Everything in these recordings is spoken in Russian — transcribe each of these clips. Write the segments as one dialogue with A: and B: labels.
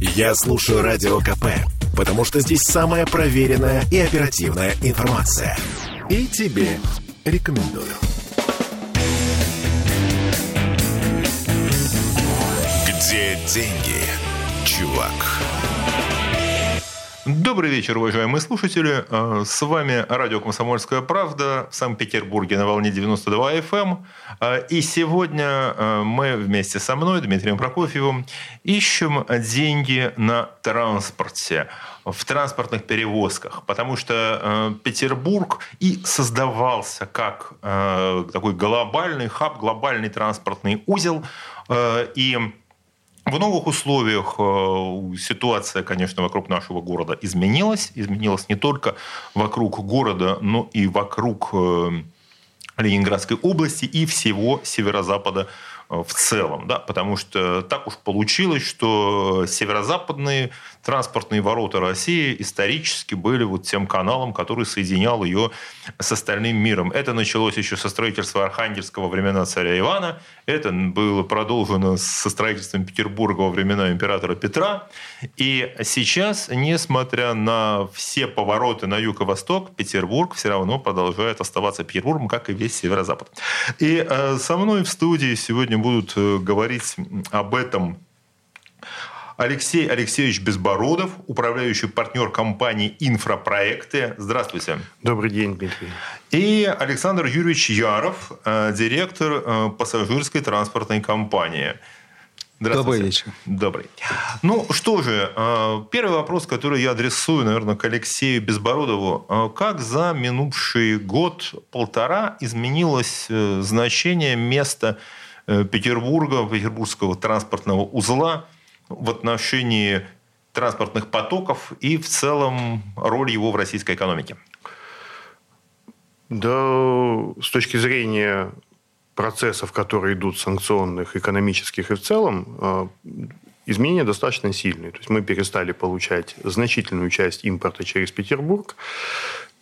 A: Я слушаю Радио КП, потому что здесь самая проверенная и оперативная информация. И тебе рекомендую. Где деньги, чувак?
B: Добрый вечер, уважаемые слушатели. Э, с вами радио «Комсомольская правда» в Санкт-Петербурге на волне 92 FM. Эм. Э, и сегодня э, мы вместе со мной, Дмитрием Прокофьевым, ищем деньги на транспорте в транспортных перевозках, потому что Петербург и создавался как такой глобальный хаб, глобальный транспортный узел, и в новых условиях э, ситуация, конечно, вокруг нашего города изменилась. Изменилась не только вокруг города, но и вокруг э, Ленинградской области и всего северо-запада Э, в целом, да, потому что так уж получилось, что северо-западные транспортные ворота России исторически были вот тем каналом, который соединял ее с остальным миром. Это началось еще со строительства Архангельского во времена царя Ивана, это было продолжено со строительством Петербурга во времена императора Петра, и сейчас, несмотря на все повороты на юг и восток, Петербург все равно продолжает оставаться Петербургом, как и весь северо-запад. И э, со мной в студии сегодня будут э, говорить об этом Алексей Алексеевич Безбородов, управляющий партнер компании «Инфропроекты». Здравствуйте.
C: Добрый день, Дмитрий.
B: И Александр Юрьевич Яров, э, директор э, пассажирской транспортной компании.
D: Добрый вечер.
B: Добрый. Ну что же, первый вопрос, который я адресую, наверное, к Алексею Безбородову. Как за минувший год-полтора изменилось значение места Э, Петербурга, петербургского транспортного узла в отношении транспортных потоков и в целом роль его в российской экономике?
C: Да, с точки зрения процессов, которые идут санкционных, экономических и в целом, э, изменения достаточно сильные. То есть мы перестали получать значительную часть импорта через Петербург.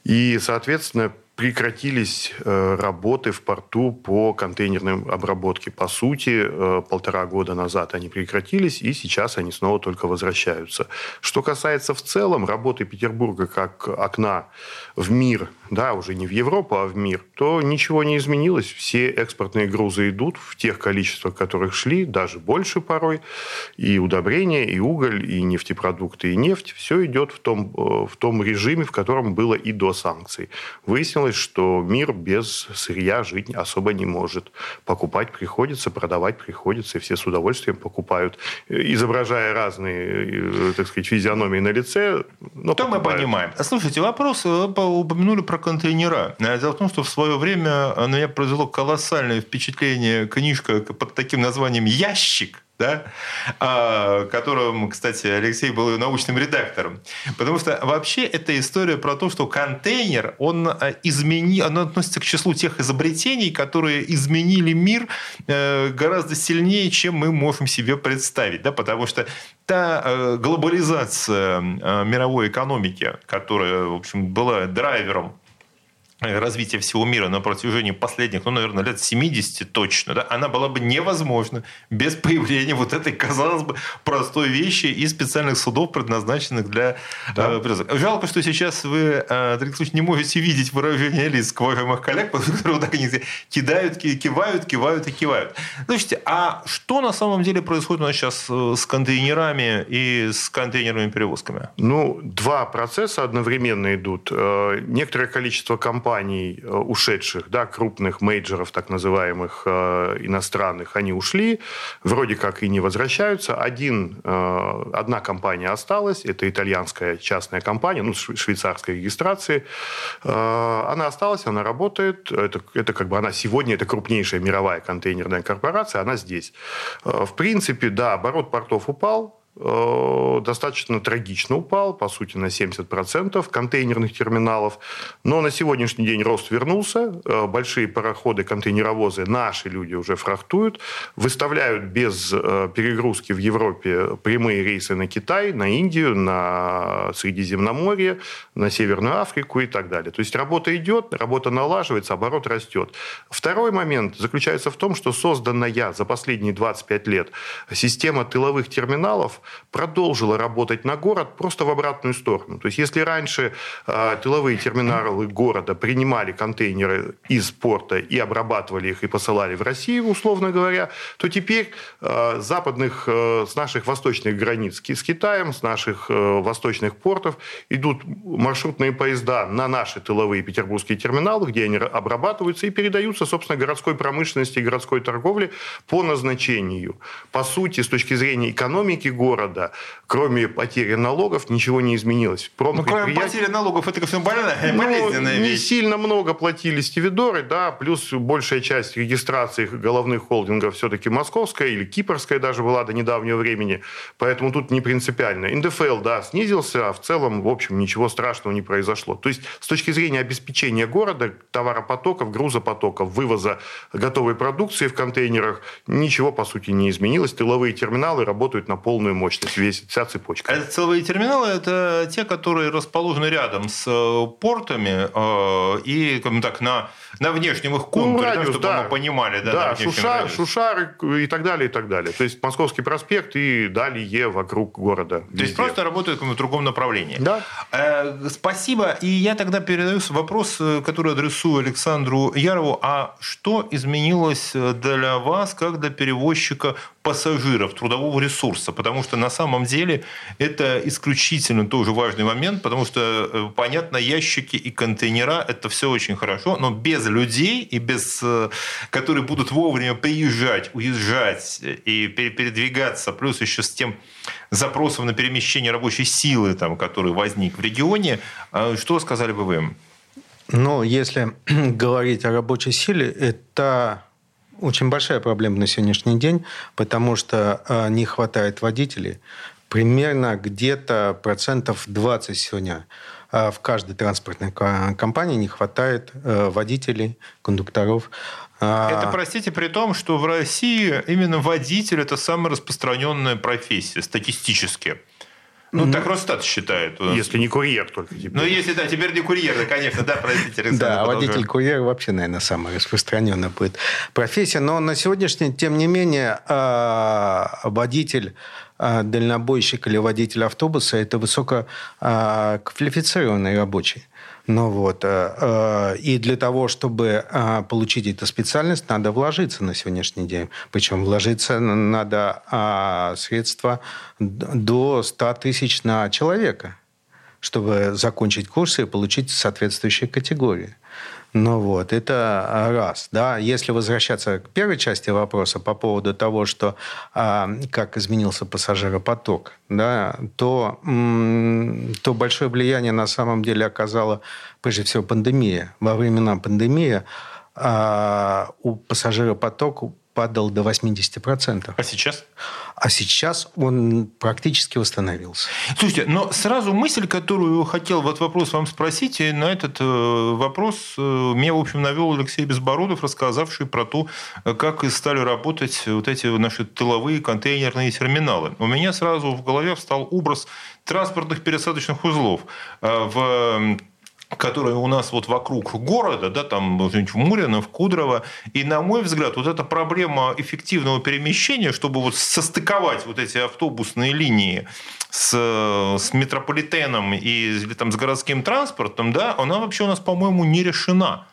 C: И, соответственно, прекратились э, работы в порту по контейнерной обработке. По сути, э, полтора года назад они прекратились, и сейчас они снова только возвращаются. Что касается в целом работы Петербурга как окна в мир, да, уже не в Европу, а в мир, то ничего не изменилось. Все экспортные грузы идут в тех количествах, которых шли, даже больше порой. И удобрения, и уголь, и нефтепродукты, и нефть. Все идет в том, э, в том режиме, в котором было и до санкций. Выяснилось, выяснилось, что мир без сырья жить особо не может. Покупать приходится, продавать приходится, и все с удовольствием покупают, изображая разные, э, так сказать, физиономии на лице.
B: Но То покупают. мы понимаем. Слушайте, вопрос, вы упомянули про контейнера. Дело в том, что в свое время на меня произвело колоссальное впечатление книжка под таким названием «Ящик», да, а, которым, кстати, Алексей был научным редактором. Потому что вообще эта история про то, что контейнер, он а, изменил, он относится к числу тех изобретений, которые изменили мир э, гораздо сильнее, чем мы можем себе представить. Да, потому что та э, глобализация э, мировой экономики, которая, в общем, была драйвером развития всего мира на протяжении последних, ну, наверное, лет 70 точно, да, она была бы невозможна без появления вот этой, казалось бы, простой вещи и специальных судов, предназначенных для да. э, Жалко, что сейчас вы, э, случае, не можете видеть выражение лиц уважаемых коллег, которые так они кидают, кивают, кивают и кивают. Слушайте, а что на самом деле происходит у нас сейчас э, с контейнерами и с контейнерными перевозками?
C: Ну, два процесса одновременно идут. Э, некоторое количество компаний компаний э, ушедших, да, крупных мейджеров, так называемых, э, иностранных, они ушли, вроде как и не возвращаются. Один, э, одна компания осталась, это итальянская частная компания, ну, швейцарской регистрации. Она осталась, она работает, это, это как бы она сегодня, это крупнейшая мировая контейнерная корпорация, она здесь. В принципе, да, оборот портов упал, достаточно трагично упал, по сути, на 70% контейнерных терминалов. Но на сегодняшний день рост вернулся. Э, большие пароходы, контейнеровозы наши люди уже фрахтуют. Выставляют без э, перегрузки в Европе прямые рейсы на Китай, на Индию, на Средиземноморье, на Северную Африку и так далее. То есть работа идет, работа налаживается, оборот растет. Второй момент заключается в том, что созданная за последние 25 лет система тыловых терминалов продолжила работать на город просто в обратную сторону. То есть если раньше э, тыловые терминалы города принимали контейнеры из порта и обрабатывали их и посылали в Россию, условно говоря, то теперь э, западных, э, с наших восточных границ с Китаем, с наших э, восточных портов идут маршрутные поезда на наши тыловые петербургские терминалы, где они обрабатываются и передаются, собственно, городской промышленности и городской торговле по назначению. По сути, с точки зрения экономики города, кроме потери налогов, ничего не изменилось.
B: Ну, кроме потери налогов, это все больная, ну, болезненная
C: Не сильно много платили стивидоры, да, плюс большая часть регистрации головных холдингов все-таки московская или кипрская даже была до недавнего времени, поэтому тут не принципиально. НДФЛ, да, снизился, а в целом, в общем, ничего страшного не произошло. То есть с точки зрения обеспечения города, товаропотоков, грузопотоков, вывоза готовой продукции в контейнерах, ничего, по сути, не изменилось. Тыловые терминалы работают на полную мощность, весь, вся цепочка.
B: А тыловые терминалы – это те, которые расположены рядом с э, портами э, и, как так, на, на внешнем их контуре, ну, радиус, чтобы да. мы понимали. Да,
C: да Шуша, Шушары и так далее, и так далее. То есть Московский проспект и далее вокруг города.
B: То есть просто работают в другом направлении.
C: Да.
B: Э, спасибо. И я тогда передаю вопрос, который адресую Александру Ярову. А что изменилось для вас, как для перевозчика пассажиров, трудового ресурса, потому что на самом деле это исключительно тоже важный момент, потому что, э, понятно, ящики и контейнера – это все очень хорошо, но без людей и без, э, которые будут вовремя приезжать, уезжать и передвигаться, плюс еще с тем запросом на перемещение рабочей силы, там, который возник в регионе, что сказали бы вы?
D: Ну, если говорить о рабочей силе, это очень большая проблема на сегодняшний день, потому что а, не хватает водителей. Примерно где-то процентов 20 сегодня а, в каждой транспортной компании не хватает э, водителей, кондукторов.
B: А, это, простите, при том, что в России именно водитель – это самая распространенная профессия статистически. Ну, ну, так Росстат считает.
C: Если не курьер только.
B: Теперь. Ну, если, да, теперь не курьер, да, конечно, да, простите,
D: Александр. Да, водитель-курьер вообще, наверное, самая распространенная будет профессия. Но на сегодняшний, тем не менее, а, водитель а, дальнобойщик или водитель автобуса – это высококвалифицированный рабочий. Ну вот. Э, э, и для того, чтобы э, получить эту специальность, надо вложиться на сегодняшний день. Причем вложиться надо а, средства до 100 тысяч на человека, чтобы закончить курсы и получить соответствующие категории. Ну вот, это раз. Да. Если возвращаться к первой части вопроса по поводу того, что а, как изменился пассажиропоток, да, то, то большое влияние на самом деле оказала прежде всего пандемия. Во времена пандемии а, у пассажиропотока падал до 80%.
B: А сейчас?
D: А сейчас он практически восстановился.
B: Слушайте, но сразу мысль, которую хотел вот вопрос вам спросить, и на этот э, вопрос э, меня, в общем, навел Алексей Безбородов, рассказавший про то, как стали работать вот эти наши тыловые контейнерные терминалы. У меня сразу в голове встал образ транспортных пересадочных узлов э, в которые у нас вот вокруг города, да, там в Мурино, в Кудрово. И, на мой взгляд, вот эта проблема эффективного перемещения, чтобы вот состыковать вот эти автобусные линии с, с метрополитеном и или, там, с городским транспортом, да, она вообще у нас, по-моему, не решена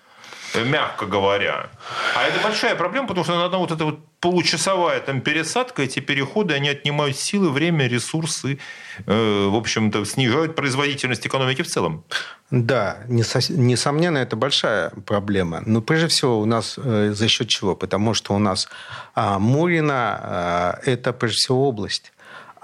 B: мягко говоря. А это большая проблема, потому что одна вот эта вот получасовая там пересадка, эти переходы, они отнимают силы, время, ресурсы, э, в общем-то, снижают производительность экономики в целом.
D: Да, несомненно, это большая проблема. Но прежде всего у нас э, за счет чего? Потому что у нас а, Мурина а, – это прежде всего область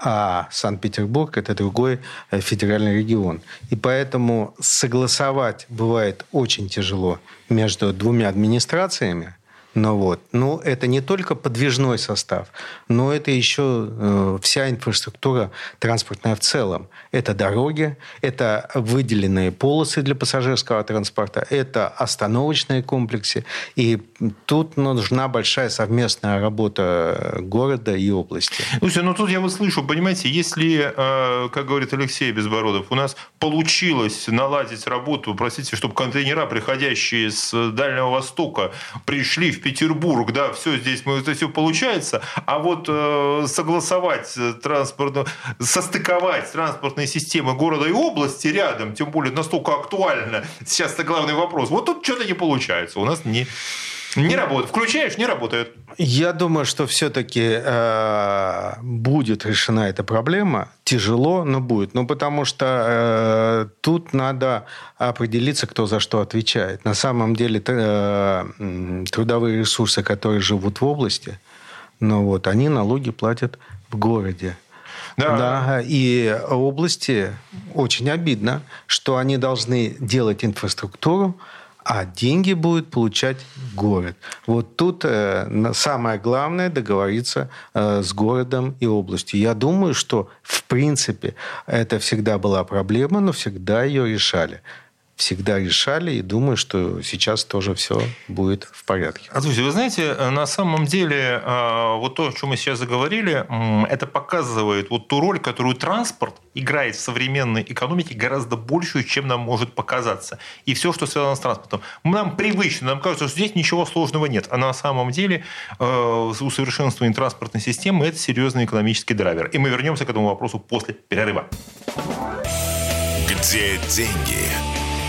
D: а Санкт-Петербург – это другой э, федеральный регион. И поэтому согласовать бывает очень тяжело между двумя администрациями – ну вот. Ну, это не только подвижной состав, но это еще э, вся инфраструктура транспортная в целом. Это дороги, это выделенные полосы для пассажирского транспорта, это остановочные комплексы. И тут нужна большая совместная работа города и области.
B: Слушайте, ну тут я вот слышу, понимаете, если, э, как говорит Алексей Безбородов, у нас получилось наладить работу, простите, чтобы контейнера, приходящие с Дальнего Востока, пришли в Петербург, да, все здесь мы, это все получается, а вот э, согласовать транспорт, состыковать транспортные системы города и области рядом, тем более настолько актуально, сейчас это главный вопрос, вот тут что-то не получается, у нас не, не работает. Включаешь, не работает.
D: Я думаю, что все-таки э, будет решена эта проблема. Тяжело, но будет. Ну, потому что э, тут надо определиться, кто за что отвечает. На самом деле э, трудовые ресурсы, которые живут в области, ну, вот, они налоги платят в городе. Да. да. И области очень обидно, что они должны делать инфраструктуру, а деньги будет получать город. Вот тут э, самое главное договориться э, с городом и областью. Я думаю, что в принципе это всегда была проблема, но всегда ее решали всегда решали, и думаю, что сейчас тоже все будет в порядке.
B: Слушайте, вы знаете, на самом деле, а, вот то, о чем мы сейчас заговорили, это показывает вот ту роль, которую транспорт играет в современной экономике гораздо большую, чем нам может показаться. И все, что связано с транспортом. Нам привычно, нам кажется, что здесь ничего сложного нет. А на самом деле а, усовершенствование транспортной системы – это серьезный экономический драйвер. И мы вернемся к этому вопросу после перерыва.
A: Где деньги?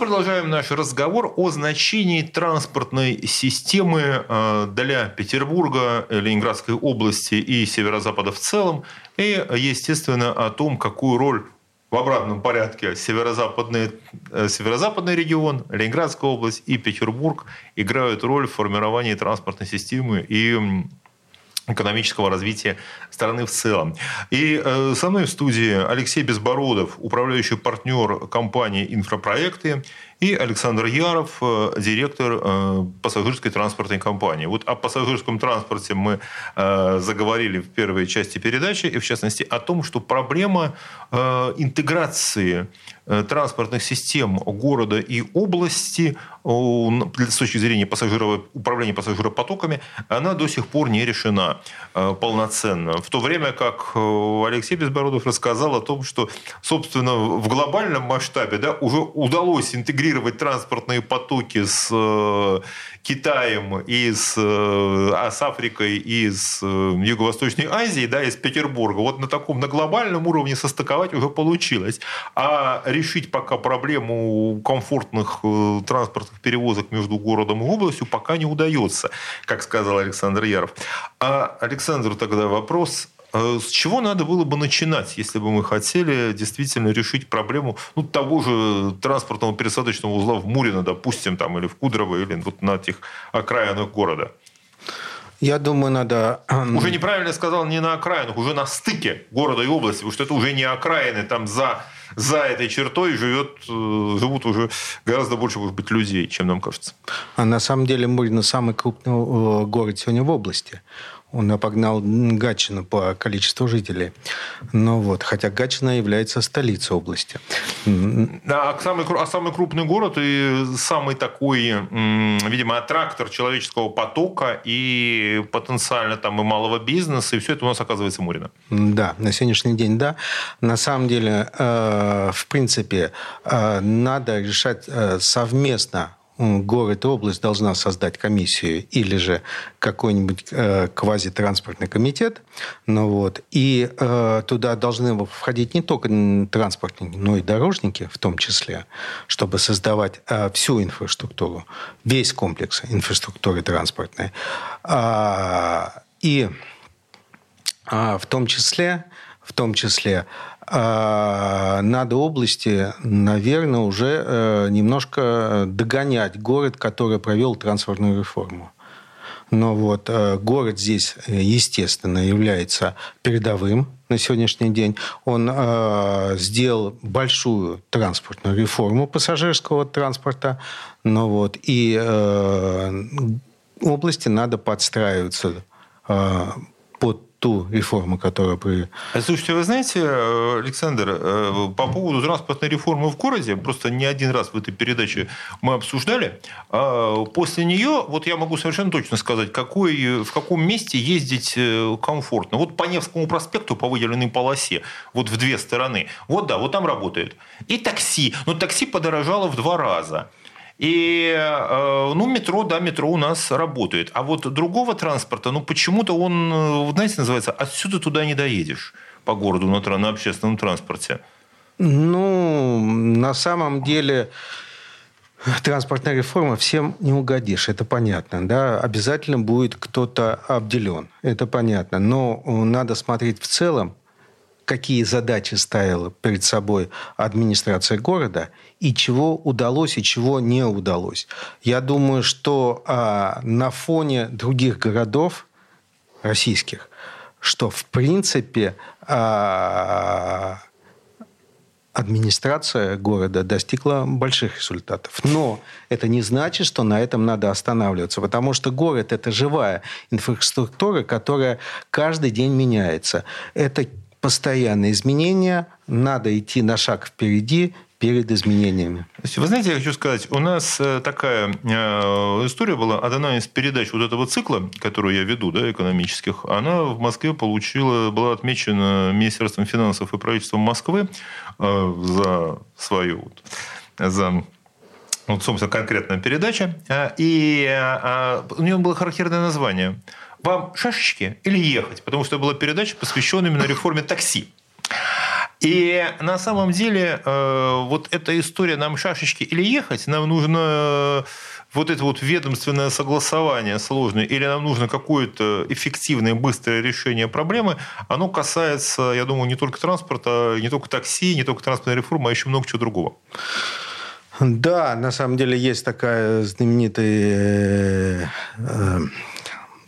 B: Продолжаем наш разговор о значении транспортной системы э, для Петербурга, Ленинградской области и северо-запада в целом. И, естественно, о том, какую роль в обратном порядке северо-западный, э, северо-западный регион, Ленинградская область и Петербург играют роль в формировании транспортной системы и экономического развития страны в целом. И э, со мной в студии Алексей Безбородов, управляющий партнер компании «Инфропроекты», и Александр Яров, э, директор э, пассажирской транспортной компании. Вот о пассажирском транспорте мы заговорили в первой части передачи, и в частности о том, что проблема интеграции транспортных систем города и области с точки зрения пассажиров, управления пассажиропотоками, она до сих пор не решена полноценно. В то время как э, Алексей Безбородов рассказал о том, что, собственно, в глобальном масштабе да, уже удалось интегрировать транспортные потоки с э, Китаем, и с, э, а с Африкой, и с Юго-Восточной Азией, да, из Петербурга. Вот на таком, на глобальном уровне состыковать уже получилось. А решить пока проблему комфортных транспортных перевозок между городом и областью пока не удается, как сказал Александр Яров. А Александру тогда вопрос. Э, с чего надо было бы начинать, если бы мы хотели действительно решить проблему ну, того же транспортного пересадочного узла в Мурино, допустим, там, или в Кудрово, или вот на этих окраинах города?
D: Я думаю, надо...
B: Уже неправильно сказал, не на окраинах, уже на стыке города и области, потому что это уже не окраины, там за, за этой чертой живет, э, живут уже гораздо больше, может быть, людей, чем нам кажется.
D: А на самом деле Мурино самый крупный э, город сегодня в области. Он обогнал Гатчину по количеству жителей. Но вот, хотя Гатчина является столицей области.
B: Да, а самый, а самый крупный город и самый такой, видимо, аттрактор человеческого потока и потенциально там и малого бизнеса, и все это у нас оказывается Мурино.
D: Да, на сегодняшний день, да. На самом деле, э, в принципе, э, надо решать э, совместно город и область должна создать комиссию или же какой-нибудь э, квазитранспортный комитет, ну вот, и э, туда должны входить не только транспортники, но и дорожники в том числе, чтобы создавать э, всю инфраструктуру, весь комплекс инфраструктуры транспортной. А, и а, в том числе, в том числе а надо области, наверное, уже э, немножко догонять город, который провел трансферную реформу. Но вот э, город здесь, естественно, является передовым на сегодняшний день. Он э, сделал большую транспортную реформу пассажирского транспорта. Но вот, и э, области надо подстраиваться э, под ту реформу, которую при...
B: Слушайте, вы знаете, Александр, э, по поводу транспортной реформы в городе, просто не один раз в этой передаче мы обсуждали, а после нее, вот я могу совершенно точно сказать, какой, в каком месте ездить э, комфортно. Вот по Невскому проспекту, по выделенной полосе, вот в две стороны, вот да, вот там работает. И такси, но такси подорожало в два раза. И, э, ну, метро, да, метро у нас работает. А вот другого транспорта, ну, почему-то он, э, знаете, называется, отсюда туда не доедешь по городу на, на общественном транспорте.
D: Ну, на самом деле, транспортная реформа всем не угодишь, это понятно. Да? Обязательно будет кто-то обделен, это понятно. Но надо смотреть в целом, какие задачи ставила перед собой администрация города и чего удалось и чего не удалось. Я думаю, что а, на фоне других городов российских, что в принципе а, администрация города достигла больших результатов. Но это не значит, что на этом надо останавливаться, потому что город – это живая инфраструктура, которая каждый день меняется. Это постоянные изменения, надо идти на шаг впереди перед изменениями.
B: Вы знаете, я хочу сказать, у нас э, такая э, история была, одна из передач вот этого цикла, которую я веду, да, экономических, она в Москве получила, была отмечена Министерством финансов и правительством Москвы э, за свою, за вот, собственно, конкретная передача. И у нее было характерное название – вам шашечки или ехать? Потому что была передача, посвященная именно реформе такси. И на самом деле э, вот эта история нам шашечки или ехать, нам нужно э, вот это вот ведомственное согласование сложное, или нам нужно какое-то эффективное, быстрое решение проблемы, оно касается, я думаю, не только транспорта, не только такси, не только транспортной реформы, а еще много чего другого.
D: Да, на самом деле есть такая знаменитая э,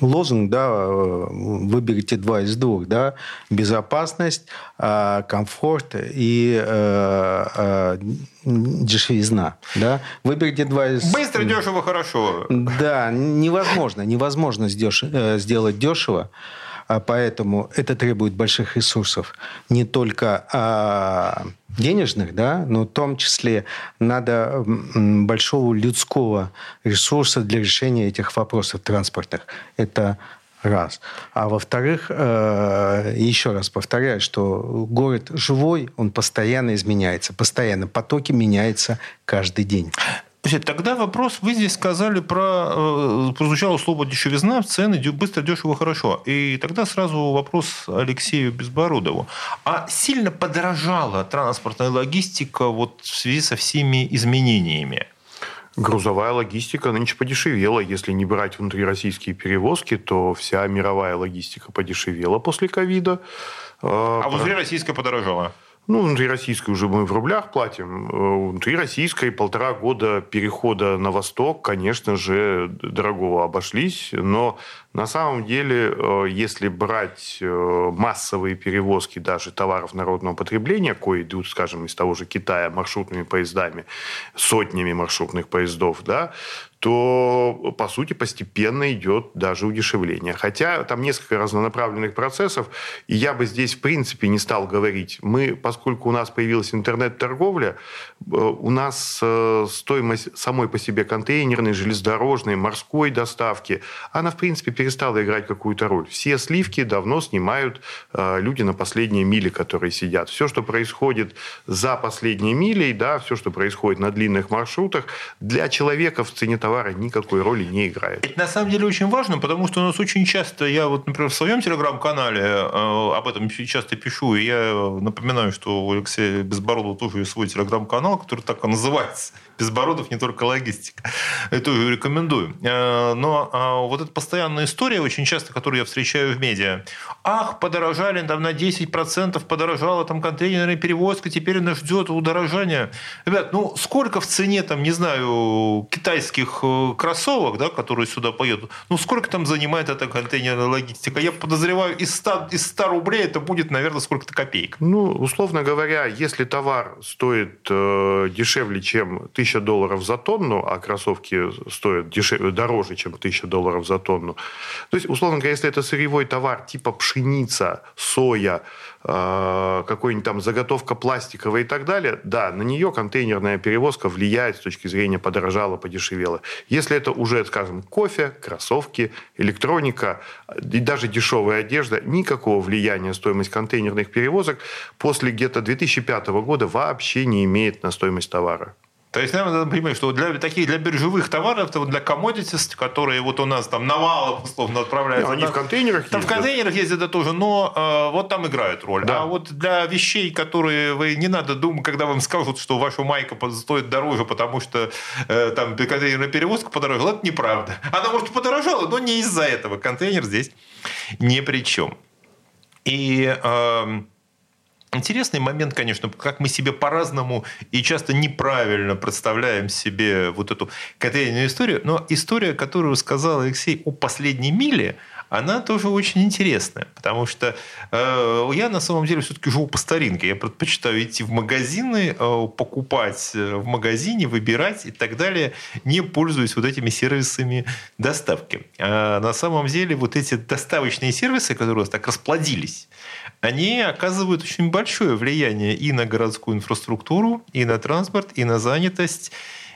D: лозунг, да, выберите два из двух, да, безопасность, а, комфорт и э, э, дешевизна, да. Выберите два из...
B: Быстро, дешево, хорошо.
D: Да, невозможно, невозможно э, сделать дешево. А поэтому это требует больших ресурсов. Не только а, денежных, да, но в том числе надо большого людского ресурса для решения этих вопросов транспортных. Это раз. А во-вторых, э, еще раз повторяю, что город живой, он постоянно изменяется, постоянно потоки меняются каждый день.
B: Тогда вопрос, вы здесь сказали про, э, прозвучало слово дешевизна, цены быстро, дешево, хорошо. И тогда сразу вопрос Алексею Безбородову. А сильно подорожала транспортная логистика вот в связи со всеми изменениями?
C: Грузовая логистика нынче подешевела. Если не брать внутрироссийские перевозки, то вся мировая логистика подешевела после ковида.
B: А, а внутрироссийская подорожала?
C: Ну, внутри российской уже мы в рублях платим. Э, внутри российской полтора года перехода на восток, конечно же, дорогого обошлись. Но на самом деле, э, если брать э, массовые перевозки даже товаров народного потребления, кои идут, скажем, из того же Китая маршрутными поездами, сотнями маршрутных поездов, да, то, по сути, постепенно идет даже удешевление. Хотя там несколько разнонаправленных процессов, и я бы здесь, в принципе, не стал говорить. Мы, поскольку у нас появилась интернет-торговля, э, у нас стоимость самой по себе контейнерной, железнодорожной, морской доставки, она, в принципе, перестала играть какую-то роль. Все сливки давно снимают э, люди на последние мили, которые сидят. Все, что происходит за последней милей, да, все, что происходит на длинных маршрутах, для человека в цене товара никакой роли не играет.
B: Это на самом деле очень важно, потому что у нас очень часто, я вот, например, в своем телеграм-канале э, об этом часто пишу, и я напоминаю, что у Алексея Безбородова тоже есть свой телеграм-канал, который так и называется Безбородов не только логистика. Это рекомендую. Э, но а, вот эта постоянная история, очень часто, которую я встречаю в медиа. Ах, подорожали там на 10% подорожала там контейнерная перевозка, теперь нас ждет удорожание. Ребят, ну сколько в цене там, не знаю, китайских э, кроссовок, да, которые сюда поедут, ну, сколько там занимает эта контейнерная логистика? Я подозреваю, из 100, из 100 рублей это будет, наверное, сколько-то копеек.
C: Ну, условно говоря, если товар стоит э, дешевле, чем 1000 долларов за тонну, а кроссовки стоят дешевле, дороже, чем 1000 долларов за тонну, то есть, условно говоря, если это сырьевой товар типа пшеница, соя, э, какой-нибудь там заготовка пластиковая и так далее, да, на нее контейнерная перевозка влияет с точки зрения подорожала, подешевела. Если это уже, скажем, кофе, кроссовки, электроника и даже дешевая одежда, никакого влияния стоимость контейнерных перевозок после где-то 2005 года вообще не имеет на стоимость товара.
B: То есть нам надо понимать, что для таких для биржевых товаров, для commodities, которые вот у нас там навалом условно отправляются.
C: Не, они в контейнерах
B: там ездят. в контейнерах ездят это тоже, но э, вот там играют роль. Да. А вот для вещей, которые вы не надо думать, когда вам скажут, что ваша майка стоит дороже, потому что э, там контейнерная перевозка подорожала, это неправда. Она может подорожала, но не из-за этого. Контейнер здесь ни при чем. И э, Интересный момент, конечно, как мы себе по-разному и часто неправильно представляем себе вот эту контейнерную историю. Но история, которую сказал Алексей о последней миле, она тоже очень интересная, потому что э, я на самом деле все-таки живу по старинке. Я предпочитаю идти в магазины, э, покупать э, в магазине, выбирать и так далее, не пользуясь вот этими сервисами доставки. А на самом деле вот эти доставочные сервисы, которые у нас так расплодились, они оказывают очень большое влияние и на городскую инфраструктуру, и на транспорт, и на занятость,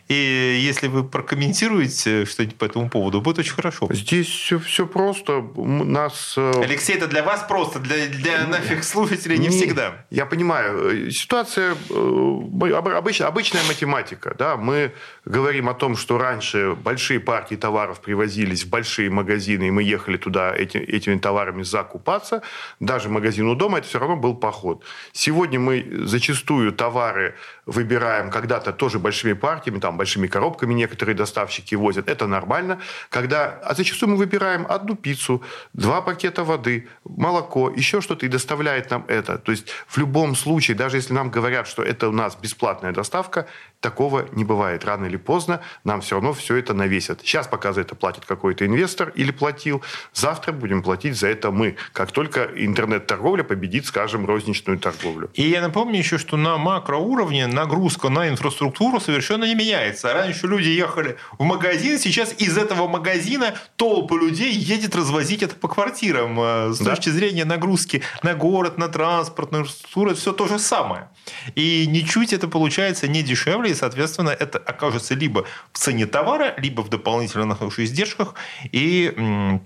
B: и если вы прокомментируете что-нибудь по этому поводу, будет очень хорошо.
C: Здесь все, все просто. Нас...
B: Э, Алексей, это для вас просто, для, для нафиг слушателей не, не всегда.
C: Я понимаю. Ситуация э, обычная, обычная математика. Да? Мы говорим о том, что раньше большие партии товаров привозились в большие магазины, и мы ехали туда эти, этими товарами закупаться. Даже магазин у дома это все равно был поход. Сегодня мы зачастую товары выбираем когда-то тоже большими партиями, там большими коробками некоторые доставщики возят. Это нормально. Когда, а зачастую мы выбираем одну пиццу, два пакета воды, молоко, еще что-то и доставляет нам это. То есть в любом случае, даже если нам говорят, что это у нас бесплатная доставка, такого не бывает. Рано или поздно нам все равно все это навесят. Сейчас пока за это платит какой-то инвестор или платил, завтра будем платить за это мы. Как только интернет-торговля победит, скажем, розничную торговлю.
B: И я напомню еще, что на макроуровне нагрузка на инфраструктуру совершенно не меняется. Раньше люди ехали в магазин, сейчас из этого магазина толпы людей едет развозить это по квартирам. Э, с да? точки зрения нагрузки на город, на транспорт, на инфраструктуру, все то же самое. И ничуть это получается не дешевле, и, соответственно, это окажется либо в цене товара, либо в дополнительных издержках, и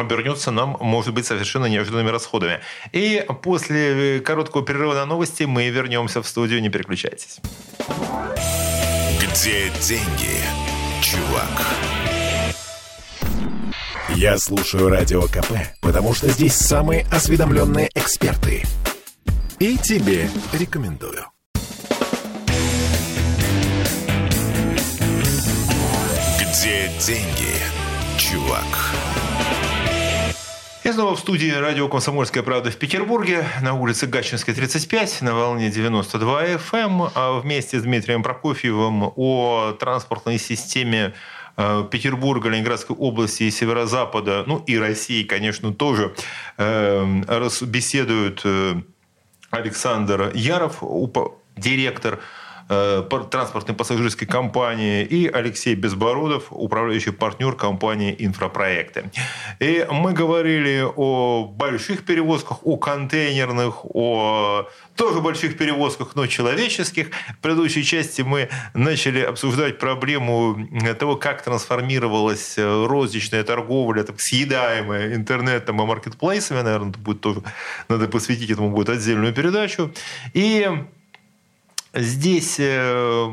B: обернется нам, может быть, совершенно неожиданными расходами. И после короткого перерыва на новости мы вернемся в студию. Не переключайтесь.
A: Где деньги, чувак? Я слушаю Радио КП, потому что здесь самые осведомленные эксперты. И тебе рекомендую. Где деньги, чувак?
B: Я снова в студии радио «Комсомольская правда» в Петербурге, на улице Гатчинской, 35, на волне 92 FM, эм, а вместе с Дмитрием Прокофьевым о транспортной системе э, Петербурга, Ленинградской области и Северо-Запада, ну и России, конечно, тоже э, беседуют э, Александр Яров, директор транспортной пассажирской компании, и Алексей Безбородов, управляющий партнер компании «Инфропроекты». И мы говорили о больших перевозках, о контейнерных, о тоже больших перевозках, но человеческих. В предыдущей части мы начали обсуждать проблему того, как трансформировалась розничная торговля, так, съедаемая интернетом и маркетплейсами. Наверное, это будет тоже, надо посвятить этому будет отдельную передачу. И Здесь э,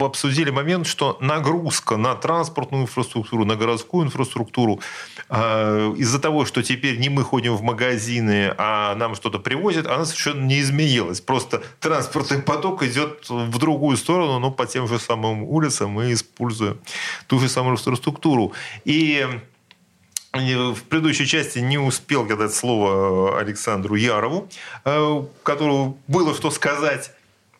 B: обсудили момент, что нагрузка на транспортную инфраструктуру, на городскую инфраструктуру э, из-за того, что теперь не мы ходим в магазины, а нам что-то привозят, она совершенно не изменилась. Просто транспортный поток идет в другую сторону, но по тем же самым улицам мы используем ту же самую инфраструктуру. И в предыдущей части не успел дать слово Александру Ярову, э, которому было что сказать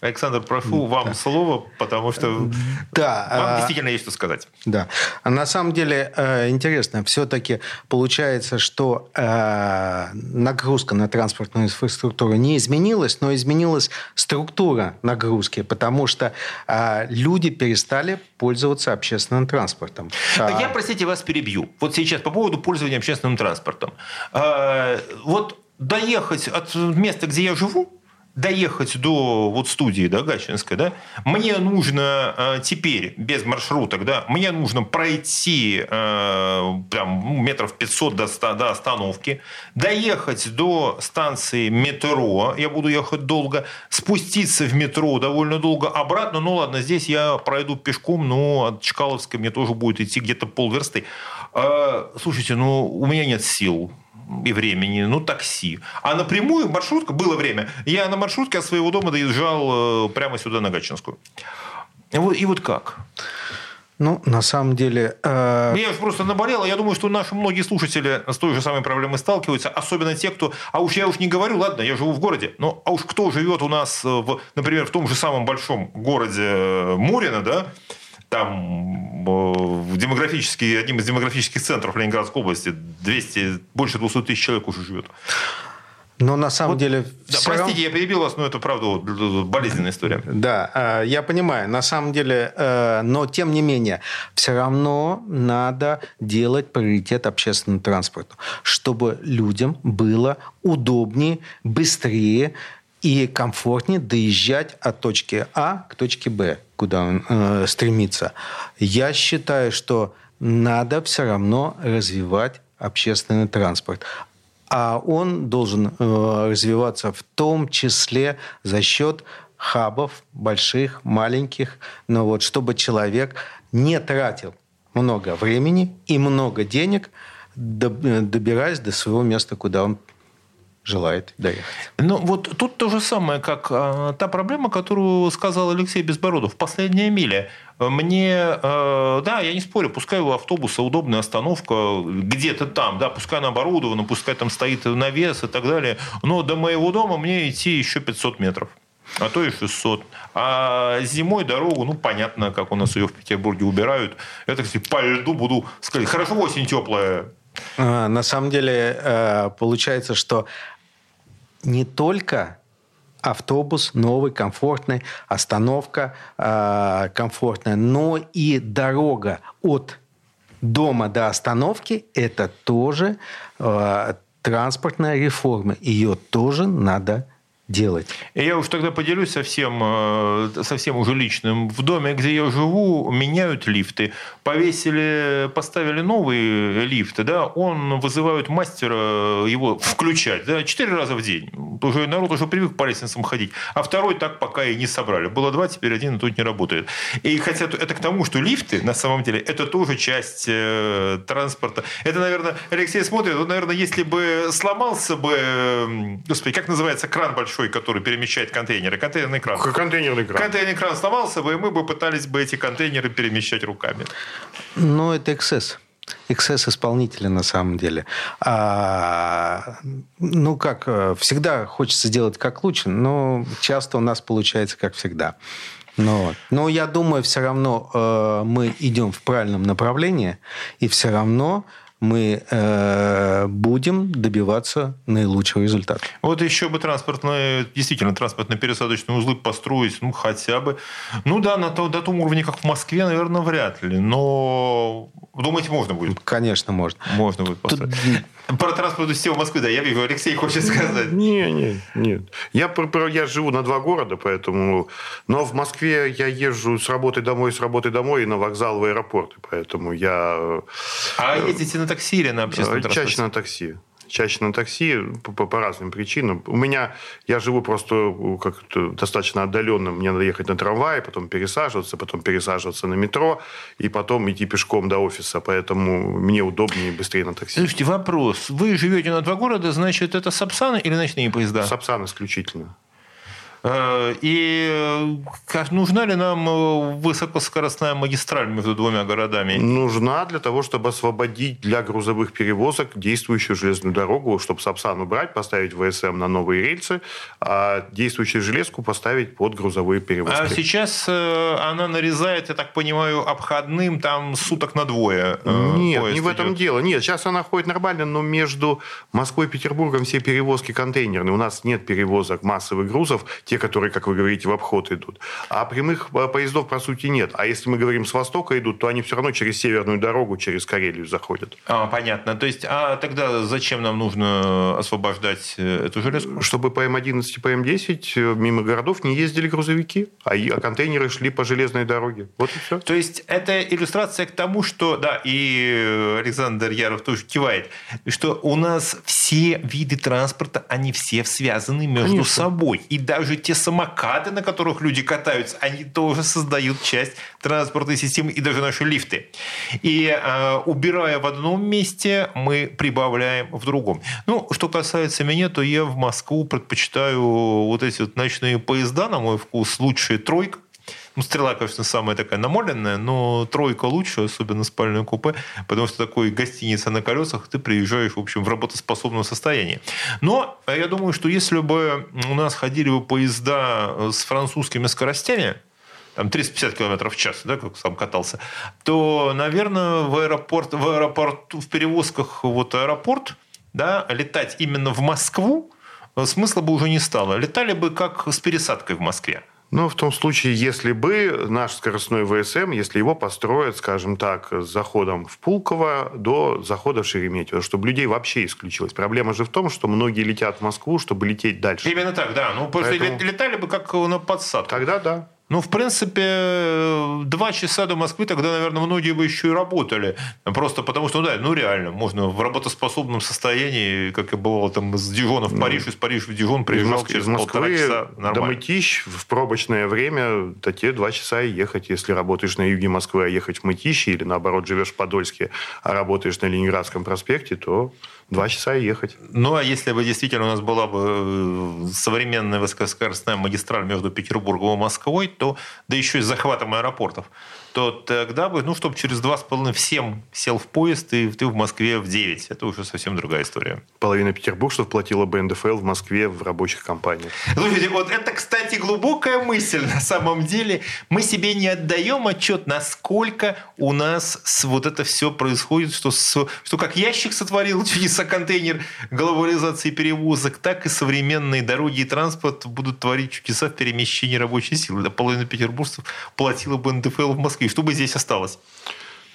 B: Александр, прошу вам да. слово, потому что да, вам а, действительно есть что сказать.
D: Да. А на самом деле э, интересно, все-таки получается, что э, нагрузка на транспортную инфраструктуру не изменилась, но изменилась структура нагрузки, потому что э, люди перестали пользоваться общественным транспортом.
B: Так я, простите, вас перебью. Вот сейчас по поводу пользования общественным транспортом. Вот доехать от места, где я живу, доехать до вот студии, да, Гачинской, да, мне нужно э, теперь без маршруток, да, мне нужно пройти э, прям ну, метров 500 до, до остановки, доехать до станции метро, я буду ехать долго, спуститься в метро довольно долго, обратно, ну ладно, здесь я пройду пешком, но от Чкаловской мне тоже будет идти где-то полверсты. Э, слушайте, ну у меня нет сил, и времени, ну, такси. А напрямую маршрутка, было время, я на маршрутке от своего дома доезжал э, прямо сюда, на Гатчинскую. И вот, и вот как?
D: Ну, на самом деле...
B: Э... Я просто наболел. Я думаю, что наши многие слушатели с той же самой проблемой сталкиваются. Особенно те, кто... А уж я уж не говорю, ладно, я живу в городе. Но а уж кто живет у нас, в, например, в том же самом большом городе э, Мурино, да, там в демографический, одним из демографических центров Ленинградской области 200, больше 200 тысяч человек уже живет.
D: Но на самом вот, деле...
B: Да, простите, равно... я перебил вас, но это, правда, болезненная история.
D: Да, э, я понимаю. На самом деле, э, но тем не менее, все равно надо делать приоритет общественному транспорту, чтобы людям было удобнее, быстрее и комфортнее доезжать от точки А к точке Б, куда он э, стремится. Я считаю, что надо все равно развивать общественный транспорт. А он должен э, развиваться в том числе за счет хабов больших, маленьких, но вот чтобы человек не тратил много времени и много денег, добираясь до своего места, куда он желает доехать.
B: Ну, вот тут то же самое, как э, та проблема, которую сказал Алексей Безбородов. Последняя миля. Мне, э, да, я не спорю, пускай у автобуса удобная остановка где-то там, да, пускай она оборудована, пускай там стоит навес и так далее, но до моего дома мне идти еще 500 метров а то и 600. А зимой дорогу, ну, понятно, как у нас ее в Петербурге убирают. Это, кстати, по льду буду сказать. Хорошо, осень теплая.
D: А, на самом деле, э, получается, что не только автобус новый, комфортный, остановка э, комфортная, но и дорога от дома до остановки – это тоже э, транспортная реформа. Ее тоже надо делать.
B: Я уж тогда поделюсь совсем, э, совсем уже личным. В доме, где я живу, меняют лифты. Повесили, поставили новые лифты, да, он вызывают мастера его включать, да, четыре раза в день. Уже народ уже привык по лестницам ходить. А второй так пока и не собрали. Было два, теперь один, тут не работает. И хотя это к тому, что лифты, на самом деле, это тоже часть э, транспорта. Это, наверное, Алексей смотрит, вот, наверное, если бы сломался бы, господи, как называется кран большой, большой, который перемещает контейнеры. Контейнерный кран.
C: Контейнерный кран.
B: Контейнерный кран сломался бы, и мы бы пытались бы эти контейнеры перемещать руками.
D: Ну, это эксцесс. Эксцесс исполнителя на самом деле. А, ну, как, э, всегда хочется сделать как лучше, но часто у нас получается как всегда. Но, но я думаю, все равно э, мы идем в правильном направлении, и все равно мы э, будем добиваться наилучшего результата.
B: Вот еще бы транспортные, действительно, транспортные пересадочные узлы построить, ну, хотя бы. Ну да, на то, до том уровне, как в Москве, наверное, вряд ли. Но думаете, можно будет?
D: Конечно, можно.
B: Можно будет построить. Тут... Про транспортную систему Москвы, да, я вижу, Алексей хочет сказать.
C: Не, не, нет. Я, я живу на два города, поэтому... Но в Москве я езжу с работы домой, с работы домой и на вокзал в аэропорт, поэтому я...
B: А ездите на такси или на общественном
C: э, транспорте? Чаще на такси чаще на такси по, по, по разным причинам. У меня, я живу просто как-то достаточно отдаленно, мне надо ехать на трамвае, потом пересаживаться, потом пересаживаться на метро, и потом идти пешком до офиса, поэтому мне удобнее и быстрее на такси.
B: Слушайте, вопрос. Вы живете на два города, значит, это Сапсан или ночные поезда?
C: Сапсан исключительно.
B: Э, и нужна ли нам высокоскоростная магистраль между двумя городами?
C: Нужна для того, чтобы освободить для грузовых перевозок действующую железную дорогу, чтобы Сапсан убрать, поставить ВСМ на новые рельсы, а действующую железку поставить под грузовые перевозки.
B: А сейчас она нарезает, я так понимаю, обходным там суток на двое.
C: Нет, не в этом идет. дело. Нет, сейчас она ходит нормально, но между Москвой и Петербургом все перевозки контейнерные. У нас нет перевозок массовых грузов, те, которые, как вы говорите, в обход идут. А прямых э, поездов, по сути, нет. А если мы говорим с востока идут, то они все равно через северную дорогу, через Карелию заходят.
B: А, понятно. То есть, а тогда зачем нам нужно освобождать э, эту железку?
C: Чтобы по М11 и по М10 э, мимо городов не ездили грузовики, а, а контейнеры шли по железной дороге. Вот и все.
B: То есть, это иллюстрация к тому, что, да, и Александр Яров тоже кивает, что у нас все виды транспорта, они все связаны между Конечно. собой. И даже те самокаты, на которых люди катаются, они тоже создают часть транспортной системы, и даже наши лифты. И э, убирая в одном месте, мы прибавляем в другом. Ну, что касается меня, то я в Москву предпочитаю вот эти вот ночные поезда, на мой вкус, лучшие тройка, ну, стрела, конечно, самая такая намоленная, но тройка лучше, особенно спальное купе, потому что такой гостиница на колесах, ты приезжаешь, в общем, в работоспособном состоянии. Но я думаю, что если бы у нас ходили бы поезда с французскими скоростями, там 350 км в час, да, как сам катался, то, наверное, в аэропорт, в аэропорт, в перевозках вот аэропорт, да, летать именно в Москву смысла бы уже не стало. Летали бы как с пересадкой в Москве.
C: Ну, в том случае, если бы наш скоростной ВСМ, если его построят, скажем так, с заходом в Пулково до захода в Шереметьево, чтобы людей вообще исключилось. Проблема же в том, что многие летят в Москву, чтобы лететь дальше.
B: Именно так, да. Ну, просто Поэтому... летали бы как на подсадку.
C: Тогда да.
B: Ну, в принципе, два часа до Москвы тогда, наверное, многие бы еще и работали. Просто потому что, ну да, ну реально, можно в работоспособном состоянии, как и бывало там из Дижона в Париж, из Парижа в Дижон, приезжал из через Москвы полтора часа
C: нормально. до Мытищ в пробочное время, те два часа и ехать. Если работаешь на юге Москвы, а ехать в Мытищи, или наоборот, живешь в Подольске, а работаешь на Ленинградском проспекте, то Два часа ехать.
B: Ну, а если бы действительно у нас была бы э, современная высокоскоростная магистраль между Петербургом и Москвой, то, да еще и с захватом аэропортов, то тогда бы, ну, чтобы через два с половиной в 7 сел в поезд, и ты в Москве в 9. Это уже совсем другая история.
C: Половина петербуржцев платила бы НДФЛ в Москве в рабочих компаниях.
B: Слушайте, вот это, кстати, глубокая мысль на самом деле. Мы себе не отдаем отчет, насколько у нас вот это все происходит, что, что как ящик сотворил чудеса контейнер глобализации перевозок, так и современные дороги и транспорт будут творить чудеса в перемещении рабочей силы. Половина петербуржцев платила бы НДФЛ в Москве Москве. Что бы здесь осталось?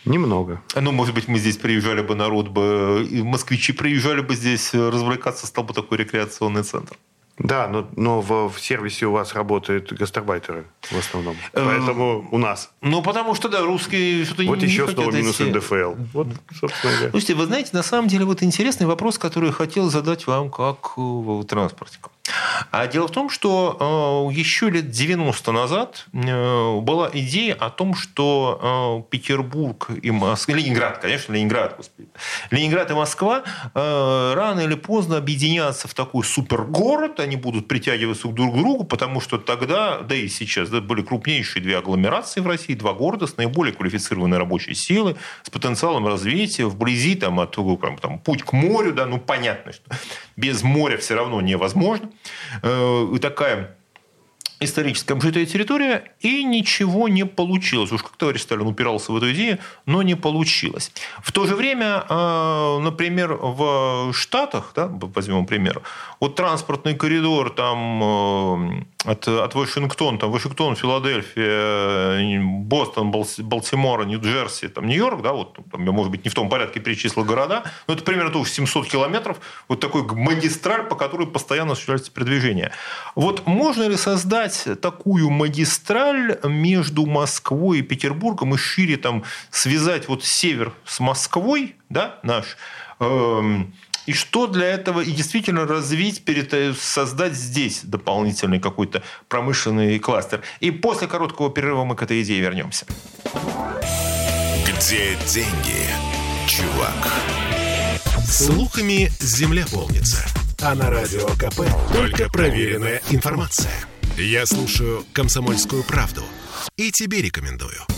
C: Немного.
B: Ну, может быть, мы здесь приезжали бы, народ бы, и москвичи приезжали бы здесь развлекаться, стал бы такой рекреационный центр.
C: Да, но, но в, в сервисе у вас работают гастарбайтеры в основном. Э, Поэтому у нас.
B: Ну, потому что, да, русские
C: что-то вот не Вот еще снова минус НДФЛ. Вот,
B: собственно говоря. Слушайте, вы знаете, на самом деле, вот интересный вопрос, который я хотел задать вам как э, транспортнику. А дело в том, что э, еще лет 90 назад э, была идея о том, что э, Петербург и Москва, Ленинград, конечно, Ленинград, господи, Ленинград и Москва рано или поздно объединятся в такой супергород, они будут притягиваться друг к другу, потому что тогда, да и сейчас, да, были крупнейшие две агломерации в России, два города с наиболее квалифицированной рабочей силой, с потенциалом развития, вблизи там, от, там, путь к морю, да, ну понятно, что без моря все равно невозможно. Э, такая историческая обжитая территория, и ничего не получилось. Уж как товарищ Сталин упирался в эту идею, но не получилось. В то же время, э, например, в Штатах, да, возьмем пример, вот транспортный коридор там э, от, от Вашингтона, там Вашингтон, Филадельфия, Бостон, Балтимора, Нью-Джерси, там Нью-Йорк, да, вот там, я, может быть, не в том порядке перечислил города, но это примерно тоже 700 километров, вот такой магистраль, по которой постоянно осуществляется передвижение. Вот можно ли создать такую магистраль между Москвой и Петербургом и шире там связать вот север с Москвой, да, наш, эм, и что для этого и действительно развить, перед, э, создать здесь дополнительный какой-то промышленный кластер. И после короткого перерыва мы к этой идее вернемся.
A: Где деньги, чувак? Слухами земля полнится. А на радио КП только проверенная информация. Я слушаю «Комсомольскую правду» и тебе рекомендую.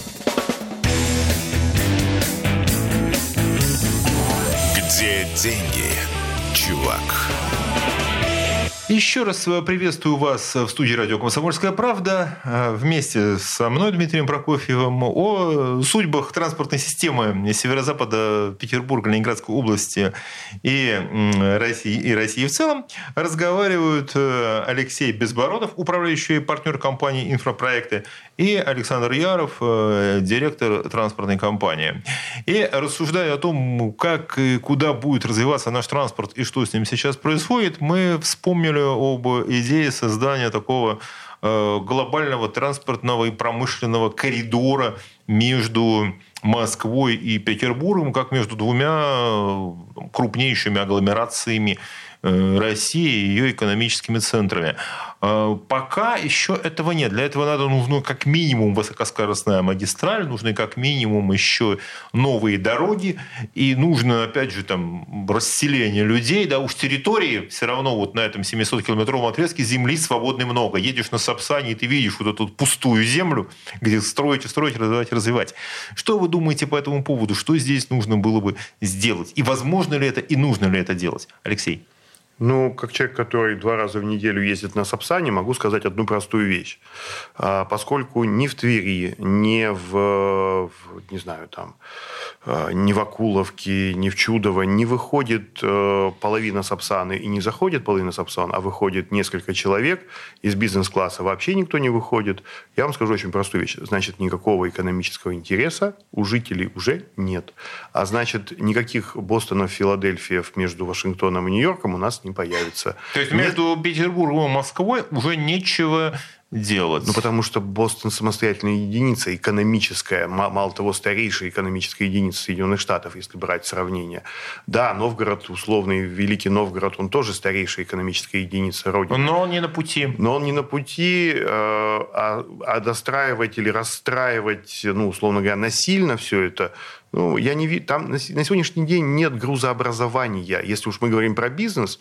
A: Где деньги, чувак?
B: Еще раз э, приветствую вас в студии радио «Комсомольская правда» э, вместе со мной, Дмитрием Прокофьевым, о судьбах транспортной системы северо-запада Петербурга, Ленинградской области и России, и России в целом разговаривают э, Алексей Безбородов, управляющий партнер компании «Инфропроекты», и Александр Яров, директор транспортной компании. И рассуждая о том, как и куда будет развиваться наш транспорт и что с ним сейчас происходит, мы вспомнили об идее создания такого э, глобального транспортного и промышленного коридора между Москвой и Петербургом, как между двумя э, крупнейшими агломерациями России и ее экономическими центрами. Э, пока еще этого нет. Для этого надо нужно как минимум высокоскоростная магистраль, нужны как минимум еще новые дороги, и нужно, опять же, там, расселение людей, да, уж территории все равно вот на этом 700-километровом отрезке земли свободной много. Едешь на Сапсане, и ты видишь вот эту пустую землю, где строить, строить, развивать, развивать. Что вы думаете по этому поводу? Что здесь нужно было бы сделать? И возможно ли это, и нужно ли это делать? Алексей.
C: Ну, как человек, который два раза в неделю ездит на Сапсане, могу сказать одну простую вещь. А, поскольку ни в Твери, ни в, не знаю, там, а, ни в Акуловке, ни в Чудово не выходит э, половина Сапсаны и не заходит половина Сапсан, а выходит несколько человек из бизнес-класса, вообще никто не выходит. Я вам скажу очень простую вещь. Значит, никакого экономического интереса у жителей уже нет. А значит, никаких Бостонов, Филадельфиев между Вашингтоном и Нью-Йорком у нас не не появится.
B: То есть между. Петербургом и Москвой уже нечего делать.
C: Ну, потому что Бостон самостоятельная единица, экономическая, мало того, старейшая экономическая единица Соединенных Штатов, если брать сравнение. Да, Новгород, условный Великий Новгород, он тоже старейшая экономическая единица Родины.
B: Но он не на пути.
C: Но он не на пути, э, а, а достраивать или расстраивать, ну, условно говоря, насильно все это, ну, я не вижу, там на, на сегодняшний день нет грузообразования. Если уж мы говорим про бизнес,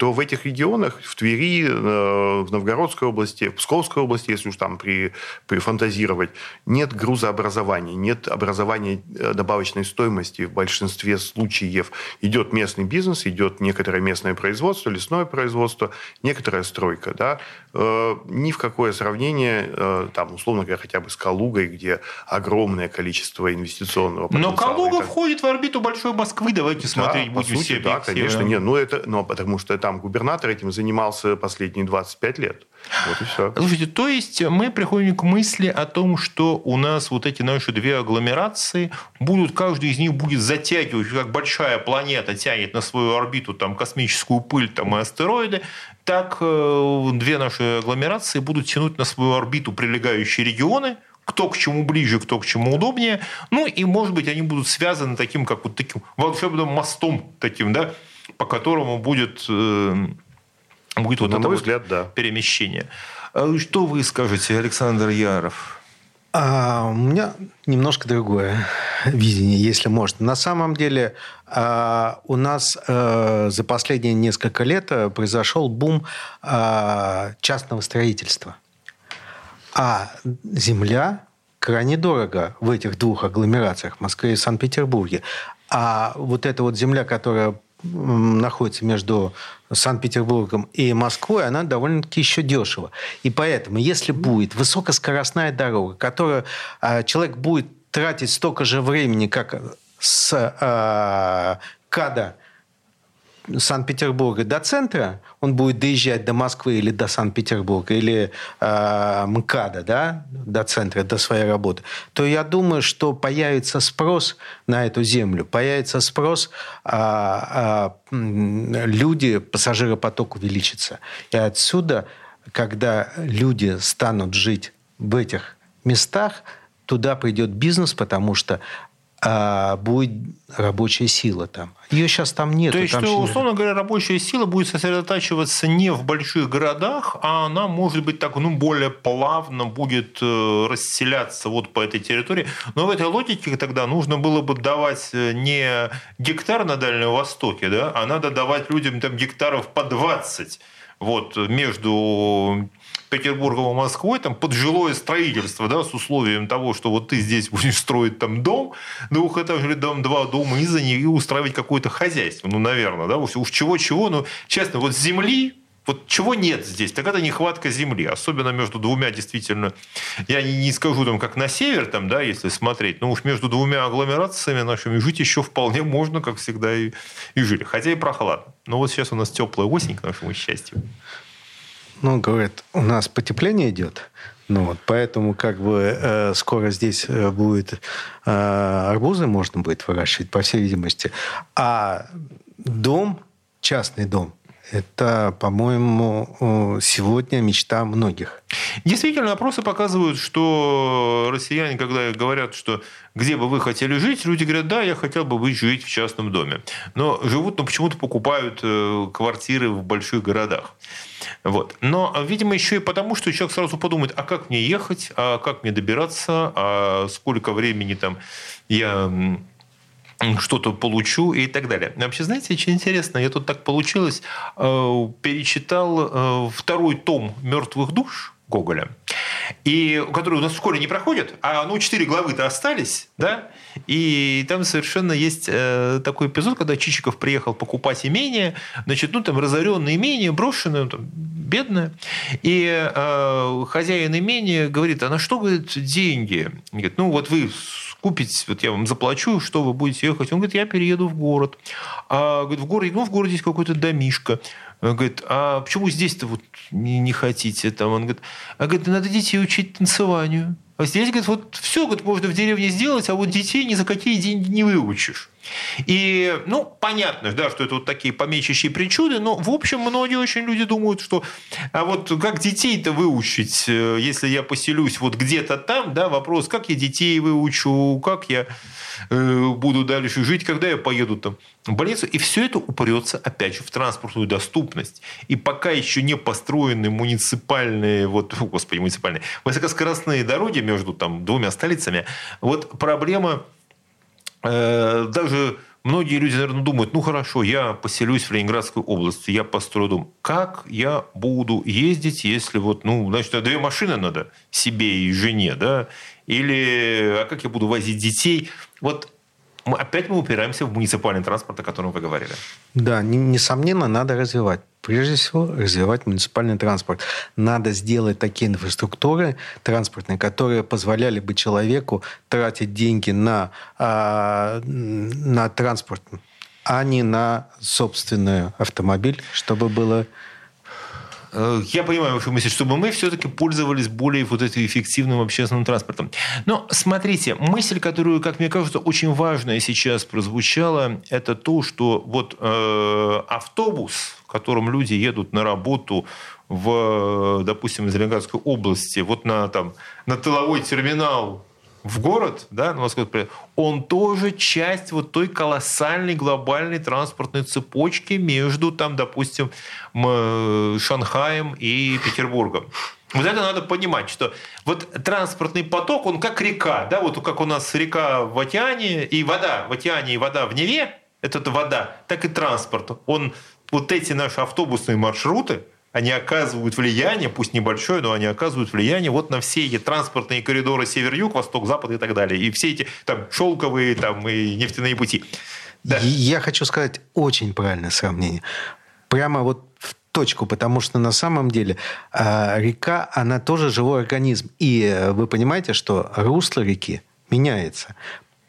C: то в этих регионах, в Твери, э, в Новгородской области, в Псковской области, если уж там при, прифантазировать, нет грузообразования, нет образования э, добавочной стоимости в большинстве случаев. Идет местный бизнес, идет некоторое местное производство, лесное производство, некоторая стройка. Да? Э, ни в какое сравнение, там, условно говоря, хотя бы с Калугой, где огромное количество инвестиционного
B: потенциала. Но Калуга входит в орбиту Большой Москвы, давайте смотреть,
C: да, будем сути, Да, конечно, нет, ну это, ну, потому что это там губернатор этим занимался последние 25 лет. Вот и все.
B: Слушайте, то есть мы приходим к мысли о том, что у нас вот эти наши две агломерации будут, каждый из них будет затягивать, как большая планета тянет на свою орбиту там космическую пыль там, и астероиды, так э, две наши агломерации будут тянуть на свою орбиту прилегающие регионы, кто к чему ближе, кто к чему удобнее. Ну и, может быть, они будут связаны таким, как вот таким волшебным мостом таким, да, по которому будет, э, будет вот
C: На
B: это
C: мой взгляд, да.
B: перемещение. А что вы скажете, Александр Яров?
D: А, у меня немножко другое видение, если можно. На самом деле а, у нас а, за последние несколько лет э, произошел бум а, частного строительства. А земля крайне дорого в этих двух агломерациях, Москве и Санкт-Петербурге. А вот эта вот земля, которая находится между Санкт-Петербургом и Москвой, она довольно-таки еще дешево. И поэтому, если будет высокоскоростная дорога, которую а, человек будет тратить столько же времени, как с а, КАДа Санкт-Петербурга до центра, он будет доезжать до Москвы или до Санкт-Петербурга, или э, МКАДа, да, до центра, до своей работы, то я думаю, что появится спрос на эту землю, появится спрос, а, а, люди, пассажиропоток увеличится. И отсюда, когда люди станут жить в этих местах, туда придет бизнес, потому что будет рабочая сила там. Ее сейчас там нет.
B: То есть, что, условно говоря, рабочая сила будет сосредотачиваться не в больших городах, а она, может быть, так, ну, более плавно будет э, расселяться вот по этой территории. Но в этой логике тогда нужно было бы давать э, не гектар на Дальнем Востоке, да, а надо давать людям там гектаров по 20 вот между Петербургом и Москвой, там, под жилое строительство, да, с условием того, что вот ты здесь будешь строить там дом, двухэтажный дом, два дома, и за них устраивать какое-то хозяйство. Ну, наверное, да, уж чего-чего, но, честно, вот земли, вот чего нет здесь, так это нехватка земли. Особенно между двумя действительно, я не, не скажу там, как на север, там, да, если смотреть, но уж между двумя агломерациями нашими жить еще вполне можно, как всегда, и, и жили. Хотя и прохладно. Но вот сейчас у нас теплая осень, к нашему счастью
D: ну, говорят, у нас потепление идет, ну вот, поэтому как бы э, скоро здесь э, будет э, арбузы можно будет выращивать, по всей видимости. А дом, частный дом, это, по-моему, сегодня мечта многих.
B: Действительно, опросы показывают, что россияне, когда говорят, что где бы вы хотели жить, люди говорят, да, я хотел бы быть жить в частном доме. Но живут, но почему-то покупают э, квартиры в больших городах. Вот. Но, видимо, еще и потому, что человек сразу подумает, а как мне ехать, а как мне добираться, а сколько времени там я что-то получу и так далее. Вообще, знаете, очень интересно, я тут так получилось, э, перечитал э, второй том «Мертвых душ», Гоголя, и, которые у нас в школе не проходят, а ну, четыре главы-то остались, да, и там совершенно есть э, такой эпизод, когда Чичиков приехал покупать имение, значит, ну, там разоренное имение, брошенное, там, бедное, и э, хозяин имения говорит, а на что, говорит, деньги? Говорит, ну, вот вы купить, вот я вам заплачу, что вы будете ехать. Он говорит, я перееду в город. А говорит, в городе, ну, в городе есть какой-то домишко. Он говорит, а почему здесь-то вот не, не хотите? Там, он говорит, а говорит, надо детей учить танцеванию. А здесь, говорит, вот все говорит, можно в деревне сделать, а вот детей ни за какие деньги не выучишь. И, ну, понятно, да, что это вот такие помечащие причуды, но, в общем, многие очень люди думают, что а вот как детей-то выучить, э, если я поселюсь вот где-то там, да, вопрос, как я детей выучу, как я э, буду дальше жить, когда я поеду там в больницу. И все это упрется, опять же, в транспортную доступность. И пока еще не построены муниципальные, вот, господи, муниципальные, высокоскоростные дороги между там двумя столицами, вот проблема даже многие люди, наверное, думают, ну хорошо, я поселюсь в Ленинградской области, я построю дом. Как я буду ездить, если вот, ну, значит, две машины надо себе и жене, да? Или, а как я буду возить детей? Вот мы, опять мы упираемся в муниципальный транспорт, о котором вы говорили.
D: Да, несомненно, надо развивать. Прежде всего, развивать муниципальный транспорт. Надо сделать такие инфраструктуры транспортные, которые позволяли бы человеку тратить деньги на, а, на транспорт, а не на собственный автомобиль, чтобы было
B: Э, я понимаю вашу мысль, чтобы мы все-таки пользовались более вот этим эффективным общественным транспортом. Но смотрите, мысль, которую, как мне кажется, очень важная сейчас прозвучала, это то, что вот э, автобус, в котором люди едут на работу в, допустим, из Ленинградской области, вот на, там, на тыловой терминал в город, да, на Москву, он тоже часть вот той колоссальной глобальной транспортной цепочки между, там, допустим, Шанхаем и Петербургом. Вот это надо понимать, что вот транспортный поток, он как река, да, вот как у нас река в океане, и вода в океане, и вода в Неве, это вода, так и транспорт. Он, вот эти наши автобусные маршруты, они оказывают влияние, пусть небольшое, но они оказывают влияние вот на все эти транспортные коридоры север-юг, восток-запад и так далее. И все эти там шелковые там, и нефтяные пути.
D: Да. Я хочу сказать очень правильное сравнение. Прямо вот в точку, потому что на самом деле э, река, она тоже живой организм. И э, вы понимаете, что русло реки меняется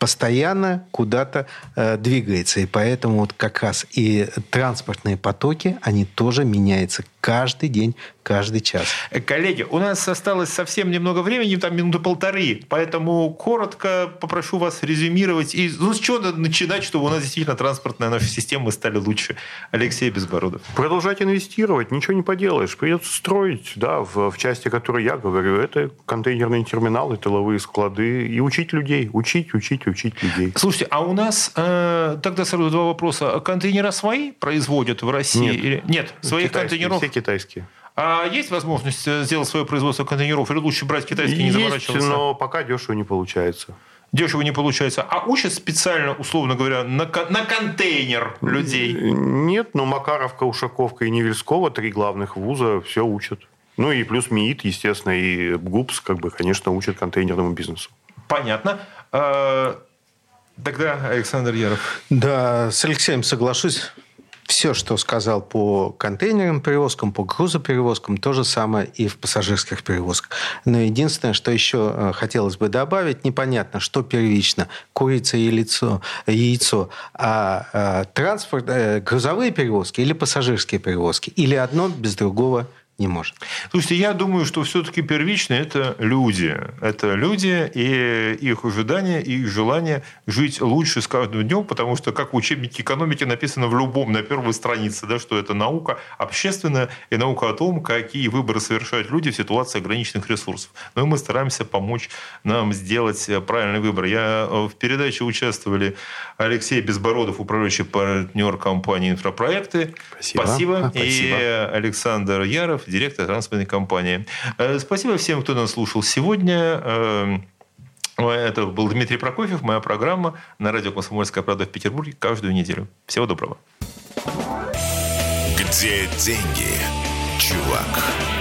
D: постоянно куда-то э, двигается. И поэтому вот как раз и транспортные потоки, они тоже меняются каждый день, каждый час.
B: Коллеги, у нас осталось совсем немного времени, там минуты полторы, поэтому коротко попрошу вас резюмировать. И ну, с чего надо начинать, чтобы у нас действительно транспортная наша система стали лучше? Алексей Безбородов.
C: Продолжать инвестировать, ничего не поделаешь. Придется строить, да, в, в части, о которой я говорю. Это контейнерные терминалы, тыловые склады. И учить людей, учить, учить, учить людей.
B: Слушайте, а у нас э, тогда сразу два вопроса. Контейнеры свои производят в России?
C: Нет,
B: или... Нет своих
C: китайские,
B: контейнеров?
C: Все китайские.
B: А есть возможность сделать свое производство контейнеров? Или лучше брать китайские, не
C: Есть,
B: заморачиваться?
C: но пока дешево не получается.
B: дешево не получается, а учат специально, условно говоря, на, на контейнер людей.
C: Нет, но Макаровка, Ушаковка и Невельского, три главных вуза, все учат. Ну и плюс МИИТ, естественно, и ГУПС, как бы, конечно, учат контейнерному бизнесу.
B: Понятно. А, тогда Александр Яров.
D: Да, с Алексеем соглашусь все, что сказал по контейнерным перевозкам, по грузоперевозкам, то же самое и в пассажирских перевозках. Но единственное, что еще э, хотелось бы добавить, непонятно, что первично, курица и яйцо, яйцо а, а транспорт, а, грузовые перевозки или пассажирские перевозки, или одно без другого не может.
B: Слушайте, я думаю, что все-таки первично это люди. Это люди и их ожидания, и их желание жить лучше с каждым днем, потому что, как в учебнике экономики написано в любом, на первой странице, да, что это наука общественная и наука о том, какие выборы совершают люди в ситуации ограниченных ресурсов. Но мы стараемся помочь нам сделать правильный выбор. Я э, в передаче участвовали Алексей Безбородов, управляющий партнер компании «Инфропроекты». Спасибо. Спасибо. Спасибо. И Александр Яров, директор транспортной компании. Э, спасибо всем, кто нас слушал сегодня. Э, это был Дмитрий Прокофьев, моя программа на радио «Комсомольская правда» в Петербурге каждую неделю. Всего доброго.
A: Где деньги, чувак?